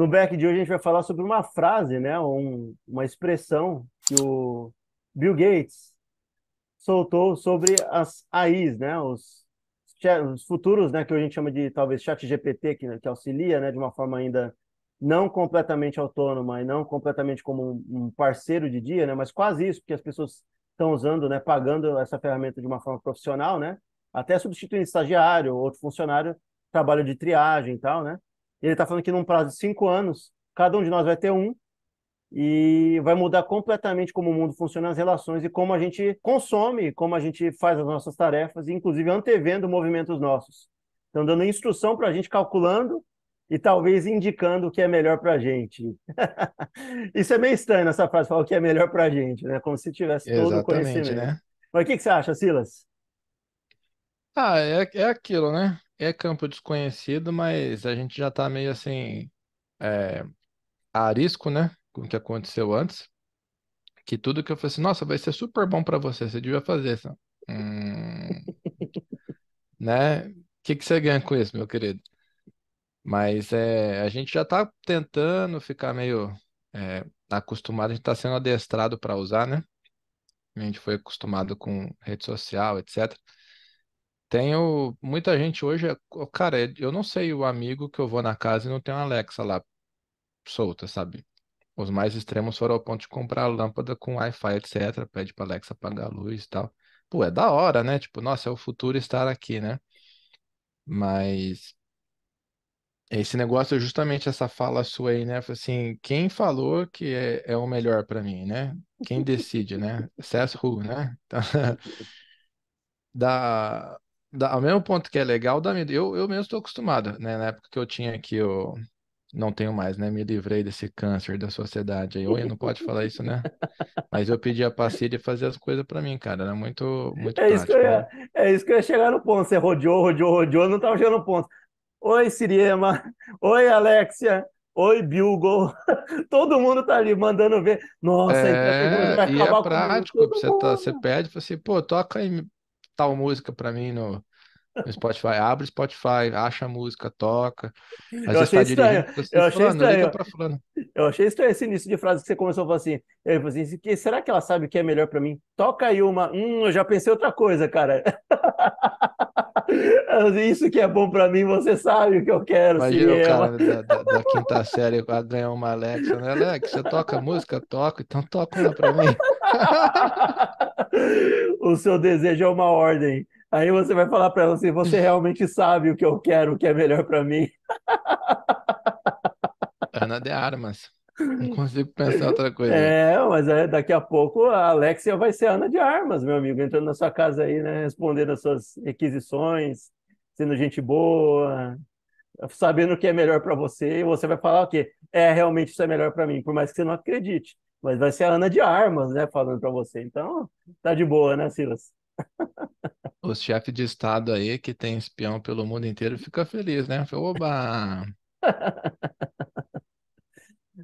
No back de hoje a gente vai falar sobre uma frase, né? Um, uma expressão que o Bill Gates soltou sobre as AIs, né? Os, os futuros, né? Que a gente chama de talvez chat GPT, que, que auxilia, né? De uma forma ainda não completamente autônoma e não completamente como um, um parceiro de dia, né? Mas quase isso, porque as pessoas estão usando, né? Pagando essa ferramenta de uma forma profissional, né? Até substituindo estagiário, outro funcionário, trabalho de triagem e tal, né? Ele está falando que num prazo de cinco anos, cada um de nós vai ter um e vai mudar completamente como o mundo funciona, as relações e como a gente consome, como a gente faz as nossas tarefas, inclusive antevendo movimentos nossos. Então, dando instrução para a gente, calculando e talvez indicando o que é melhor para a gente. Isso é meio estranho nessa frase, falar o que é melhor para a gente, né? Como se tivesse todo o conhecimento. Né? Mas o que, que você acha, Silas? Ah, é, é aquilo, né? É campo desconhecido, mas a gente já está meio assim, é, a arisco, né? Com o que aconteceu antes. Que tudo que eu falei assim, nossa, vai ser super bom para você, você devia fazer isso. Hum, né? O que que você ganha com isso, meu querido? Mas é, a gente já está tentando ficar meio é, acostumado, a gente está sendo adestrado para usar, né? A gente foi acostumado com rede social, etc. Tenho muita gente hoje, é, cara, eu não sei o amigo que eu vou na casa e não tem uma Alexa lá solta, sabe? Os mais extremos foram ao ponto de comprar lâmpada com Wi-Fi, etc. Pede pra Alexa apagar a luz e tal. Pô, é da hora, né? Tipo, nossa, é o futuro estar aqui, né? Mas esse negócio é justamente essa fala sua aí, né? Assim, quem falou que é, é o melhor para mim, né? Quem decide, né? Says who, né? Então, da, ao mesmo ponto que é legal, dá medo. Eu, eu mesmo estou acostumado, né? Na época que eu tinha aqui, eu não tenho mais, né? Me livrei desse câncer da sociedade aí. Oi, não pode falar isso, né? Mas eu pedi a Pacília fazer as coisas para mim, cara. Era muito, muito é isso. Que eu ia, né? é isso que eu ia chegar no ponto. Você rodeou, rodeou, rodeou, não estava chegando no ponto. Oi, Siriema. Oi, Alexia. Oi, Bilgo. Todo mundo tá ali mandando ver. Nossa, é, vai e é prático. Você, tá, você pede, assim, pô, toca aí tal música para mim no, no Spotify. Abre Spotify, acha a música, toca. Às eu achei estranho. eu achei estranho. Eu achei estranho esse início de frase que você começou a falar assim. Ele falou assim: será que ela sabe o que é melhor para mim? Toca aí uma. Hum, eu já pensei outra coisa, cara. Isso que é bom para mim, você sabe o que eu quero. Imagina o cara da, da, da, quinta série ganhar uma Alexa, né? Alexa, você toca música? Toca, então toca uma para mim. o seu desejo é uma ordem. Aí você vai falar para ela assim: você realmente sabe o que eu quero, o que é melhor para mim. Ana de Armas. Não consigo pensar outra coisa. É, mas é, daqui a pouco a Alexia vai ser Ana de Armas, meu amigo, entrando na sua casa aí, né? Respondendo as suas requisições, sendo gente boa, sabendo o que é melhor para você, e você vai falar o quê? É, realmente isso é melhor para mim, por mais que você não acredite. Mas vai ser a Ana de Armas, né, falando para você. Então, tá de boa, né, Silas? Os chefes de estado aí que tem espião pelo mundo inteiro fica feliz, né? Oba!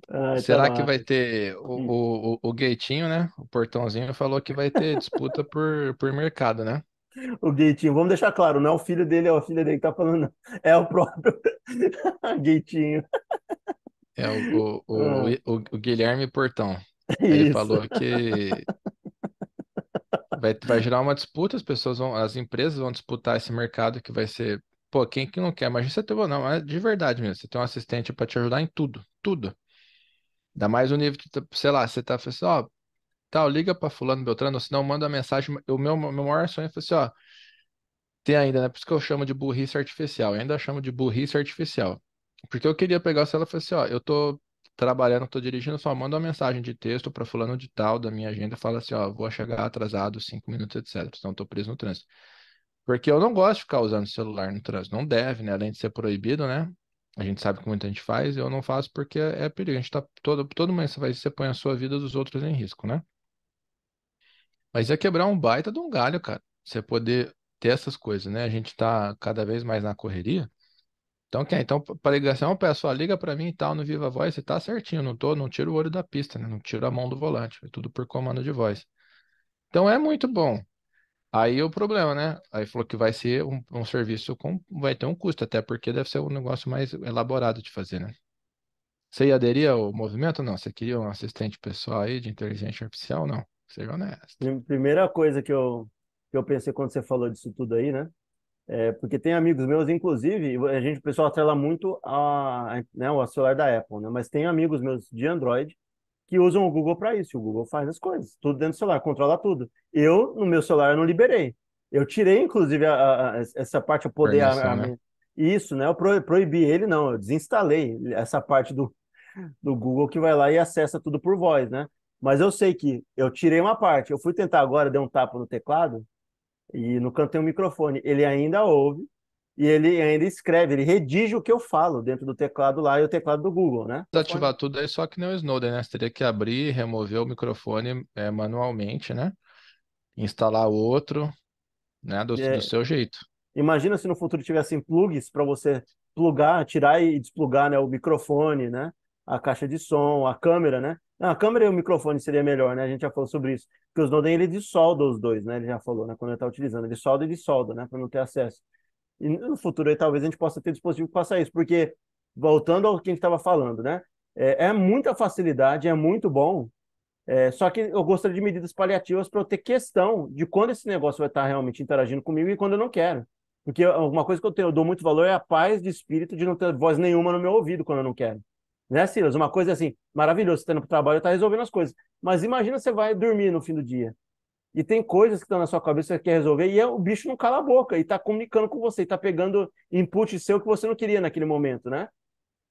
Ai, Será tá que vai ter o, hum. o, o, o gatinho, né? O portãozinho falou que vai ter disputa por, por mercado, né? O gatinho, vamos deixar claro, não é o filho dele, é o filho dele que tá falando, é o próprio gatinho. É o, o, o, ah. o, o Guilherme Portão. Ele Isso. falou que vai, vai gerar uma disputa, as pessoas vão, as empresas vão disputar esse mercado que vai ser, pô, quem que não quer? Imagina você ter, não, é de verdade mesmo, você tem um assistente para te ajudar em tudo, tudo. Ainda mais o nível, sei lá, você tá falando assim, ó, tal, liga para fulano Beltrano, senão manda mensagem, o meu, meu maior sonho foi assim, ó, tem ainda, né, por isso que eu chamo de burrice artificial, eu ainda chamo de burrice artificial, porque eu queria pegar o celular e falar assim, ó, eu tô trabalhando, tô dirigindo, só manda uma mensagem de texto para fulano de tal da minha agenda, fala assim, ó, vou chegar atrasado cinco minutos, etc. Então tô preso no trânsito. Porque eu não gosto de ficar usando celular no trânsito, não deve, né? Além de ser proibido, né? A gente sabe que muita gente faz, eu não faço porque é, perigo. A gente tá todo, todo você vai, você põe a sua vida dos outros em risco, né? Mas é quebrar um baita de um galho, cara. Você poder ter essas coisas, né? A gente tá cada vez mais na correria. Então, quer? Então, para ligação, pessoal, liga para mim e tal no Viva Voz, você tá certinho, não tô, não tiro o olho da pista, né? Não tiro a mão do volante, é tudo por comando de voz. Então é muito bom. Aí o problema, né? Aí falou que vai ser um, um serviço com, vai ter um custo, até porque deve ser um negócio mais elaborado de fazer, né? Você ia aderir ao movimento ou não? Você queria um assistente pessoal aí de inteligência artificial? Não. Seja honesto. Primeira coisa que eu, que eu pensei quando você falou disso tudo aí, né? É, porque tem amigos meus, inclusive, a gente, o pessoal atrela muito a, né, o celular da Apple, né? Mas tem amigos meus de Android que usam o Google para isso. O Google faz as coisas, tudo dentro do celular, controla tudo. Eu, no meu celular, não liberei. Eu tirei, inclusive, a, a, essa parte a poder. Permissão, né? Isso, né? Eu pro, proibi ele, não. Eu desinstalei essa parte do, do Google que vai lá e acessa tudo por voz, né? Mas eu sei que eu tirei uma parte. Eu fui tentar agora, dei um tapa no teclado e no canto tem um microfone. Ele ainda ouve e ele ainda escreve, ele redige o que eu falo dentro do teclado lá e o teclado do Google, né? Ativar tudo aí só que nem o Snowden, né? Você teria que abrir, remover o microfone é, manualmente, né? Instalar outro, né? Do, é... do seu jeito. Imagina se no futuro tivessem plugs para você plugar, tirar e desplugar né, o microfone, né? A caixa de som, a câmera, né? Não, a câmera e o microfone seria melhor, né? A gente já falou sobre isso. Porque o Snowden, ele dissolda os dois, né? Ele já falou, né? Quando ele está utilizando. Ele solda e dissolda, né? Para não ter acesso. E no futuro aí talvez a gente possa ter dispositivo que faça isso, porque, voltando ao que a gente estava falando, né? É, é, muita facilidade, é muito bom, é, só que eu gostaria de medidas paliativas para eu ter questão de quando esse negócio vai estar realmente interagindo comigo e quando eu não quero. Porque uma coisa que eu, tenho, eu dou muito valor é a paz de espírito de não ter voz nenhuma no meu ouvido quando eu não quero. Né, Silas? Uma coisa assim, maravilhoso, você está indo para o trabalho e está resolvendo as coisas. Mas imagina você vai dormir no fim do dia e tem coisas que estão na sua cabeça que você quer resolver, e é, o bicho não cala a boca, e está comunicando com você, está pegando input seu que você não queria naquele momento, né?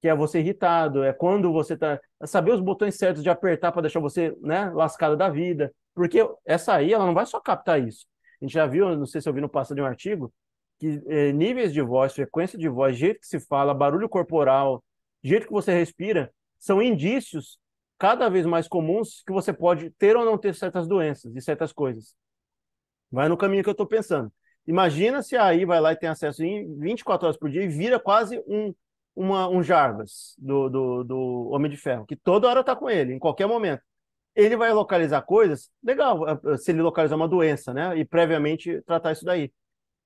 Que é você irritado, é quando você está. É saber os botões certos de apertar para deixar você né, lascado da vida. Porque essa aí, ela não vai só captar isso. A gente já viu, não sei se eu vi no passado de um artigo, que é, níveis de voz, frequência de voz, jeito que se fala, barulho corporal, jeito que você respira, são indícios cada vez mais comuns que você pode ter ou não ter certas doenças e certas coisas. Vai no caminho que eu estou pensando. Imagina se aí vai lá e tem acesso em 24 horas por dia e vira quase um, uma, um Jarvis do, do, do Homem de Ferro, que toda hora está com ele, em qualquer momento. Ele vai localizar coisas, legal, eh, eh, se ele localizar uma doença, né? E previamente tratar isso daí.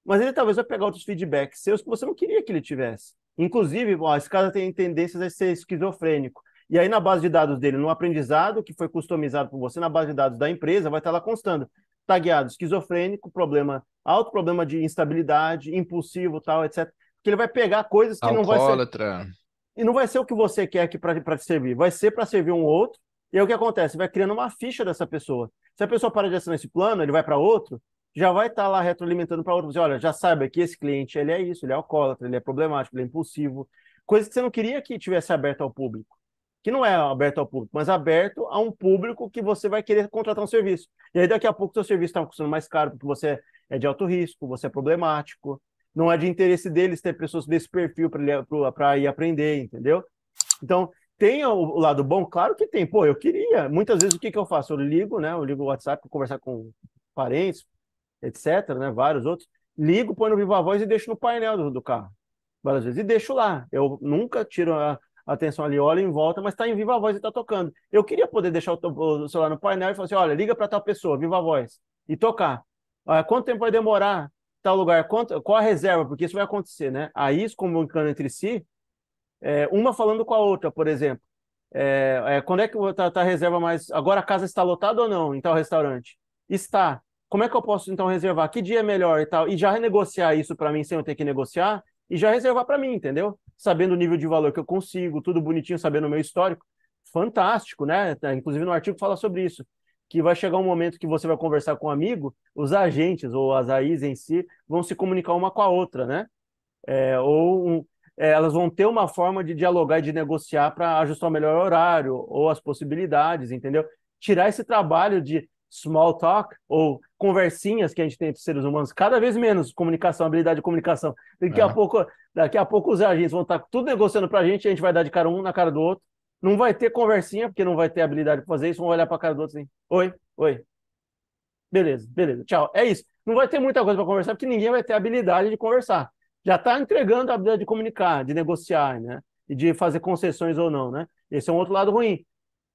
Mas ele talvez vai pegar outros feedbacks seus que você não queria que ele tivesse. Inclusive, ó, esse cara tem tendências a ser esquizofrênico. E aí, na base de dados dele, no aprendizado que foi customizado por você, na base de dados da empresa, vai estar lá constando. Tagueado esquizofrênico, problema, alto problema de instabilidade, impulsivo, tal, etc. Porque ele vai pegar coisas que Alcoólatra. não vai ser. E não vai ser o que você quer aqui para te servir, vai ser para servir um outro. E aí o que acontece? Vai criando uma ficha dessa pessoa. Se a pessoa para de assinar esse plano, ele vai para outro, já vai estar lá retroalimentando para outro. Você, olha, já sabe que esse cliente ele é isso, ele é alcoólatra, ele é problemático, ele é impulsivo. Coisa que você não queria que tivesse aberto ao público que não é aberto ao público, mas aberto a um público que você vai querer contratar um serviço. E aí daqui a pouco seu serviço está custando mais caro porque você é de alto risco, você é problemático, não é de interesse deles ter pessoas desse perfil para ir aprender, entendeu? Então, tem o lado bom? Claro que tem. Pô, eu queria. Muitas vezes o que, que eu faço? Eu ligo, né? Eu ligo o WhatsApp para conversar com parentes, etc., né? Vários outros. Ligo, põe no Viva Voz e deixo no painel do, do carro. Várias vezes. E deixo lá. Eu nunca tiro a, atenção ali, olha em volta, mas está em viva voz e está tocando. Eu queria poder deixar o, celular no painel e falar assim: olha, liga para tal pessoa, viva voz, e tocar. Olha, quanto tempo vai demorar tal lugar? Quanto, qual a reserva? Porque isso vai acontecer, né? Aí, se comunicando entre si, é, uma falando com a outra, por exemplo. É, é, quando é que está tá a reserva mais. Agora a casa está lotada ou não em tal restaurante? Está. Como é que eu posso então reservar? Que dia é melhor e tal? E já renegociar isso para mim sem eu ter que negociar e já reservar para mim, entendeu? sabendo o nível de valor que eu consigo, tudo bonitinho, sabendo o meu histórico. Fantástico, né? Tá, inclusive no artigo fala sobre isso, que vai chegar um momento que você vai conversar com um amigo, os agentes ou as AIs em si vão se comunicar uma com a outra, né? É, ou um, é, elas vão ter uma forma de dialogar e de negociar para ajustar o melhor horário ou as possibilidades, entendeu? Tirar esse trabalho de small talk ou conversinhas que a gente tem entre seres humanos, cada vez menos comunicação, habilidade de comunicação. Daqui, a, pouco, daqui a pouco os agentes vão estar tudo negociando para a gente, a gente vai dar de cara um na cara do outro. Não vai ter conversinha, porque não vai ter habilidade para fazer isso, vão olhar para a cara do outro assim: oi, oi. Beleza, beleza, tchau. É isso. Não vai ter muita coisa para conversar, porque ninguém vai ter habilidade de conversar. Já está entregando a habilidade de comunicar, de negociar, né? E de fazer concessões ou não, né? Esse é um outro lado ruim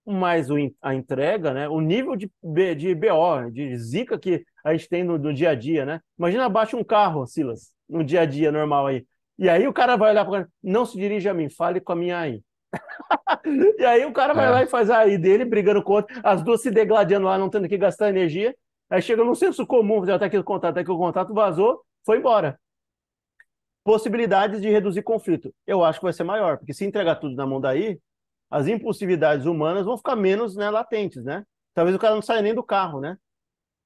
mas o, a entrega, né, o nível de, de BO, de zica que a gente tem no, no dia a dia, né? Imagina abaixo um carro, Silas, no dia a dia normal aí. E aí o cara vai olhar para não se dirige a mim, fale com a minha aí. e aí o cara vai é. lá e faz a AI dele, brigando com outro, as duas se degladiando lá, não tendo que gastar energia. Aí chega num senso comum, tá aqui o contato, até que o contato vazou, foi embora. Possibilidades de reduzir conflito. Eu acho que vai ser maior, porque se entregar tudo na mão daí, as impulsividades humanas vão ficar menos né, latentes, né? Talvez o cara não saia nem do carro, né?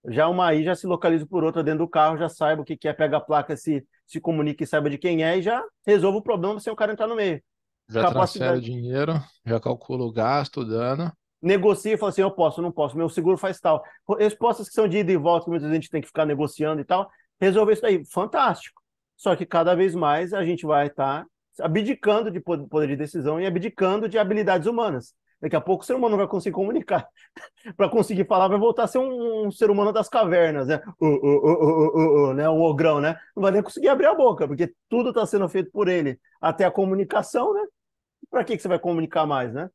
Já uma aí já se localiza por outra dentro do carro, já saiba o que, que é, pega a placa, se, se comunica e saiba de quem é e já resolve o problema sem o cara entrar no meio. Já transfere o dinheiro, já calcula o gasto, o dano. Negocia e fala assim: eu posso, não posso, meu seguro faz tal. Respostas que são de ida e volta, que muita gente tem que ficar negociando e tal. Resolver isso aí, fantástico. Só que cada vez mais a gente vai estar tá abdicando de poder de decisão e abdicando de habilidades humanas. Daqui a pouco o ser humano vai conseguir comunicar. Para conseguir falar, vai voltar a ser um, um ser humano das cavernas, né? Uh, uh, uh, né? Um ogrão, né? Não vai nem conseguir abrir a boca, porque tudo está sendo feito por ele. Até a comunicação, né? Para que, que você vai comunicar mais, né?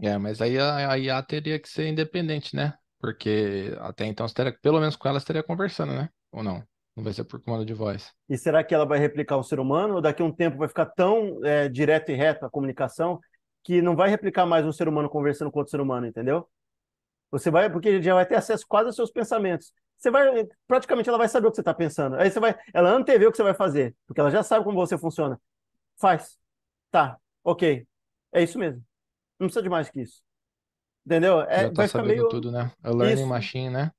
É, mas aí a, a IA teria que ser independente, né? Porque até então, teria, pelo menos com ela, você estaria conversando, né? Ou não? Não vai ser por comando de voz. E será que ela vai replicar um ser humano? Ou daqui a um tempo vai ficar tão é, direto e reto a comunicação que não vai replicar mais um ser humano conversando com outro ser humano, entendeu? Você vai, porque já vai ter acesso quase aos seus pensamentos. Você vai, praticamente ela vai saber o que você está pensando. Aí você vai, ela antevê o que você vai fazer, porque ela já sabe como você funciona. Faz. Tá, ok. É isso mesmo. Não precisa de mais que isso. Entendeu? É, Já tá vai ficar meio. tudo, né? A learning isso. machine, né?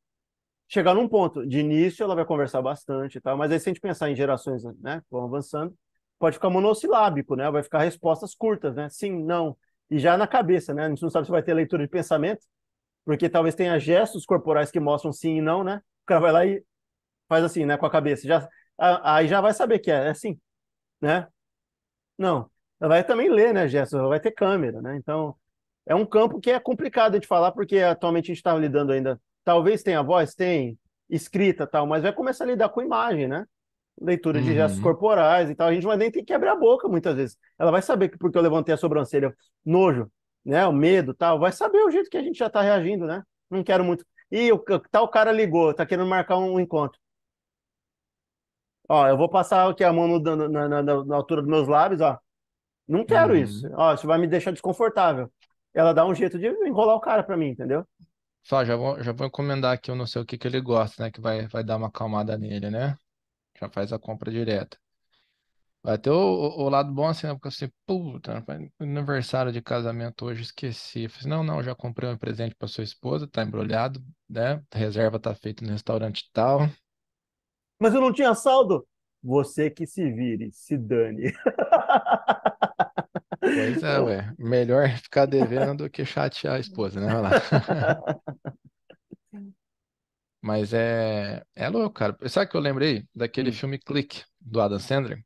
Chegar num ponto. De início, ela vai conversar bastante e tal, mas aí se a gente pensar em gerações, né, vão avançando, pode ficar monossilábico, né? Vai ficar respostas curtas, né? Sim, não. E já na cabeça, né? A gente não sabe se vai ter leitura de pensamento, porque talvez tenha gestos corporais que mostram sim e não, né? O cara vai lá e faz assim, né, com a cabeça. Já, aí já vai saber que é, é assim, né? Não. Ela vai também ler, né? Ela vai ter câmera, né? Então, é um campo que é complicado de falar, porque atualmente a gente está lidando ainda. Talvez tenha voz, tem escrita tal, mas vai começar a lidar com imagem, né? Leitura de uhum. gestos corporais e tal. A gente vai nem ter que abrir a boca muitas vezes. Ela vai saber que porque eu levantei a sobrancelha, nojo, né? O medo tal, vai saber o jeito que a gente já está reagindo, né? Não quero muito. E o tal cara ligou, tá querendo marcar um encontro. Ó, eu vou passar aqui a mão no, na, na, na, na altura dos meus lábios, ó. Não quero uhum. isso. Ó, isso vai me deixar desconfortável. Ela dá um jeito de enrolar o cara para mim, entendeu? Só, já vou, já vou encomendar aqui, eu não sei o que que ele gosta, né? Que vai, vai dar uma acalmada nele, né? Já faz a compra direta. Vai ter o, o, lado bom assim, né? Porque assim, puta, aniversário de casamento hoje, esqueci. Falei, assim, não, não, já comprei um presente para sua esposa, tá embrulhado, né? A reserva tá feita no restaurante tal. Mas eu não tinha saldo. Você que se vire, se dane. Pois é, ué. Melhor ficar devendo do que chatear a esposa, né? Vai lá. Mas é, é louco, cara. Sabe o que eu lembrei? Daquele hum. filme Click, do Adam Sandler,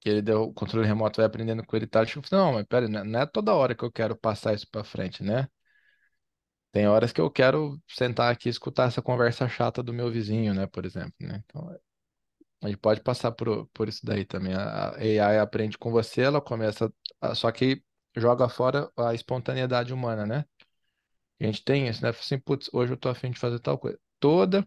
que ele deu o controle remoto, vai aprendendo com ele e tal. Tipo, não, mas pera, não é toda hora que eu quero passar isso pra frente, né? Tem horas que eu quero sentar aqui e escutar essa conversa chata do meu vizinho, né, por exemplo, né? Então, a gente pode passar por, por isso daí também. A AI aprende com você, ela começa. A, só que joga fora a espontaneidade humana, né? A gente tem isso, né? Assim, putz, hoje eu tô afim de fazer tal coisa. Toda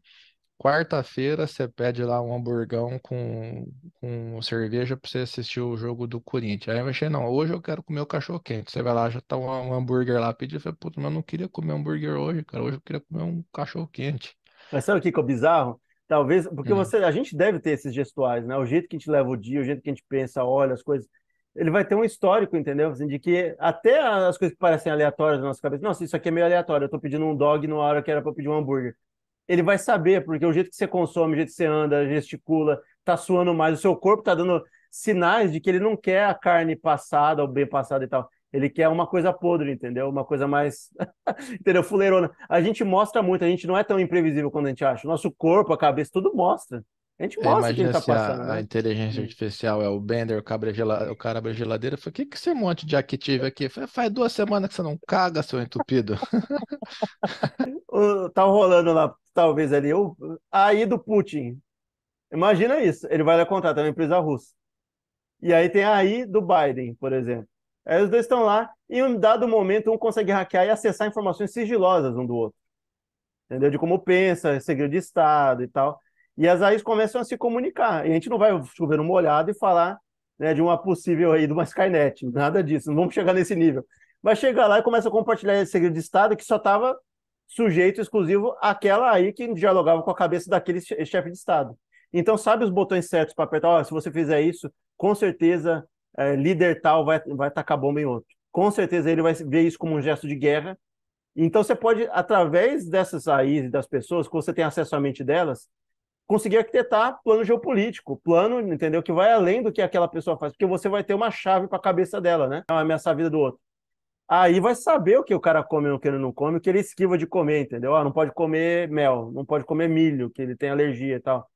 quarta-feira você pede lá um hamburgão com, com cerveja pra você assistir o jogo do Corinthians. Aí eu achei, não, hoje eu quero comer o cachorro quente. Você vai lá, já tá um, um hambúrguer lá, pediu, fala, putz, mas eu não queria comer hambúrguer hoje, cara. Hoje eu queria comer um cachorro quente. Mas sabe o que, que é bizarro? Talvez, porque hum. você, a gente deve ter esses gestuais, né? O jeito que a gente leva o dia, o jeito que a gente pensa, olha as coisas. Ele vai ter um histórico, entendeu? Assim, de que até as coisas que parecem aleatórias na nossa cabeça, nossa, isso aqui é meio aleatório, eu tô pedindo um dog na hora que era para pedir um hambúrguer. Ele vai saber, porque o jeito que você consome, o jeito que você anda, gesticula, tá suando mais, o seu corpo tá dando sinais de que ele não quer a carne passada ou bem passada e tal. Ele quer uma coisa podre, entendeu? Uma coisa mais. entendeu? Fuleirona. A gente mostra muito, a gente não é tão imprevisível quando a gente acha. O nosso corpo, a cabeça, tudo mostra. A gente mostra é, que está passando. A, né? a inteligência artificial é o Bender, o, cabra gela... o cara abre a geladeira. Falei, o que, que esse monte de active aqui? Falei, faz duas semanas que você não caga, seu entupido. tá rolando lá, talvez ali, o aí do Putin. Imagina isso. Ele vai lá contratar uma empresa russa. E aí tem a AI do Biden, por exemplo. Aí os dois estão lá e em um dado momento um consegue hackear e acessar informações sigilosas um do outro. Entendeu? De como pensa, segredo de Estado e tal. E as AIs começam a se comunicar. E a gente não vai chover no molhado e falar né, de uma possível aí, de uma Skynet, nada disso, não vamos chegar nesse nível. Vai chegar lá e começa a compartilhar esse segredo de Estado que só estava sujeito exclusivo àquela aí que dialogava com a cabeça daquele chefe de Estado. Então, sabe os botões certos para apertar? Oh, se você fizer isso, com certeza, é, líder tal vai, vai tacar bomba em outro. Com certeza ele vai ver isso como um gesto de guerra. Então, você pode, através dessas raízes das pessoas, que você tem acesso à mente delas, conseguir arquitetar plano geopolítico, plano, entendeu? Que vai além do que aquela pessoa faz, porque você vai ter uma chave para a cabeça dela, né? Não ameaçar a vida do outro. Aí vai saber o que o cara come o que ele não come, o que ele esquiva de comer, entendeu? Ah, não pode comer mel, não pode comer milho, que ele tem alergia e tal.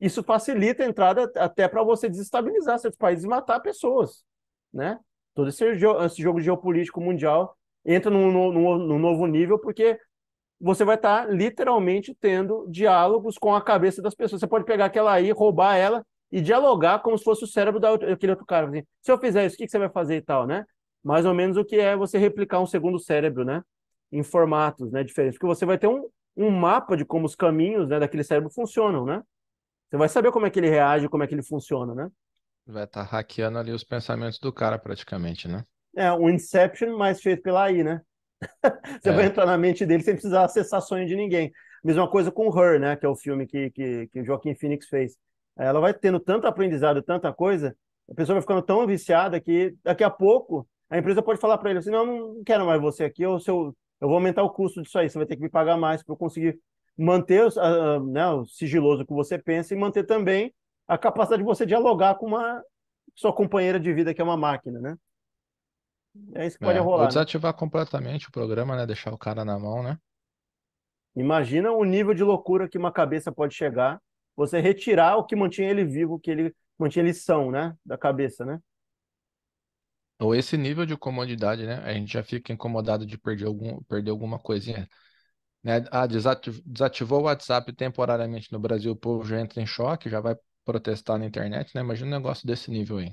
Isso facilita a entrada até para você desestabilizar certos países e matar pessoas, né? Todo esse, esse jogo geopolítico mundial entra num, num, num novo nível, porque você vai estar tá, literalmente tendo diálogos com a cabeça das pessoas. Você pode pegar aquela aí, roubar ela e dialogar como se fosse o cérebro daquele outro cara. Assim, se eu fizer isso, o que você vai fazer e tal, né? mais ou menos o que é você replicar um segundo cérebro, né? Em formatos né, diferentes. Porque você vai ter um, um mapa de como os caminhos né, daquele cérebro funcionam, né? Você vai saber como é que ele reage, como é que ele funciona, né? Vai estar tá hackeando ali os pensamentos do cara, praticamente, né? É, um Inception mais feito pela AI, né? você é. vai entrar na mente dele sem precisar acessar sonho de ninguém. Mesma coisa com Her, né? Que é o filme que, que, que o Joaquim Phoenix fez. Ela vai tendo tanto aprendizado, tanta coisa, a pessoa vai ficando tão viciada que daqui a pouco a empresa pode falar para ele assim: não, não quero mais você aqui, ou seu, eu vou aumentar o custo disso aí, você vai ter que me pagar mais para eu conseguir manter uh, né, o sigiloso que você pensa e manter também a capacidade de você dialogar com uma sua companheira de vida, que é uma máquina, né? É isso que pode é, rolar. Ou né? desativar né? completamente o programa, né? Deixar o cara na mão, né? Imagina o nível de loucura que uma cabeça pode chegar. Você retirar o que mantinha ele vivo, que ele mantinha ele são, né? Da cabeça, né? Ou esse nível de comodidade, né? A gente já fica incomodado de perder, algum, perder alguma coisinha. Né? Ah, desativou, desativou o WhatsApp temporariamente no Brasil, o povo já entra em choque, já vai protestar na internet, né? Imagina um negócio desse nível aí.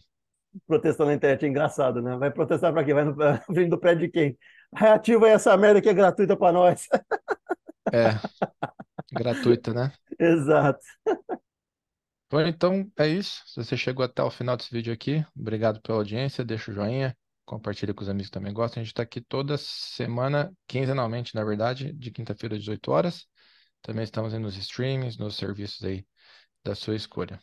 Protestar na internet é engraçado, né? Vai protestar para quê? Vai no frente do prédio de quem? Ativa aí essa merda que é gratuita para nós. É, gratuita, né? Exato. Bom, então é isso. Se você chegou até o final desse vídeo aqui, obrigado pela audiência, deixa o joinha, compartilha com os amigos que também gostam. A gente está aqui toda semana, quinzenalmente, na verdade, de quinta-feira às 18 horas. Também estamos aí nos streamings, nos serviços aí da sua escolha.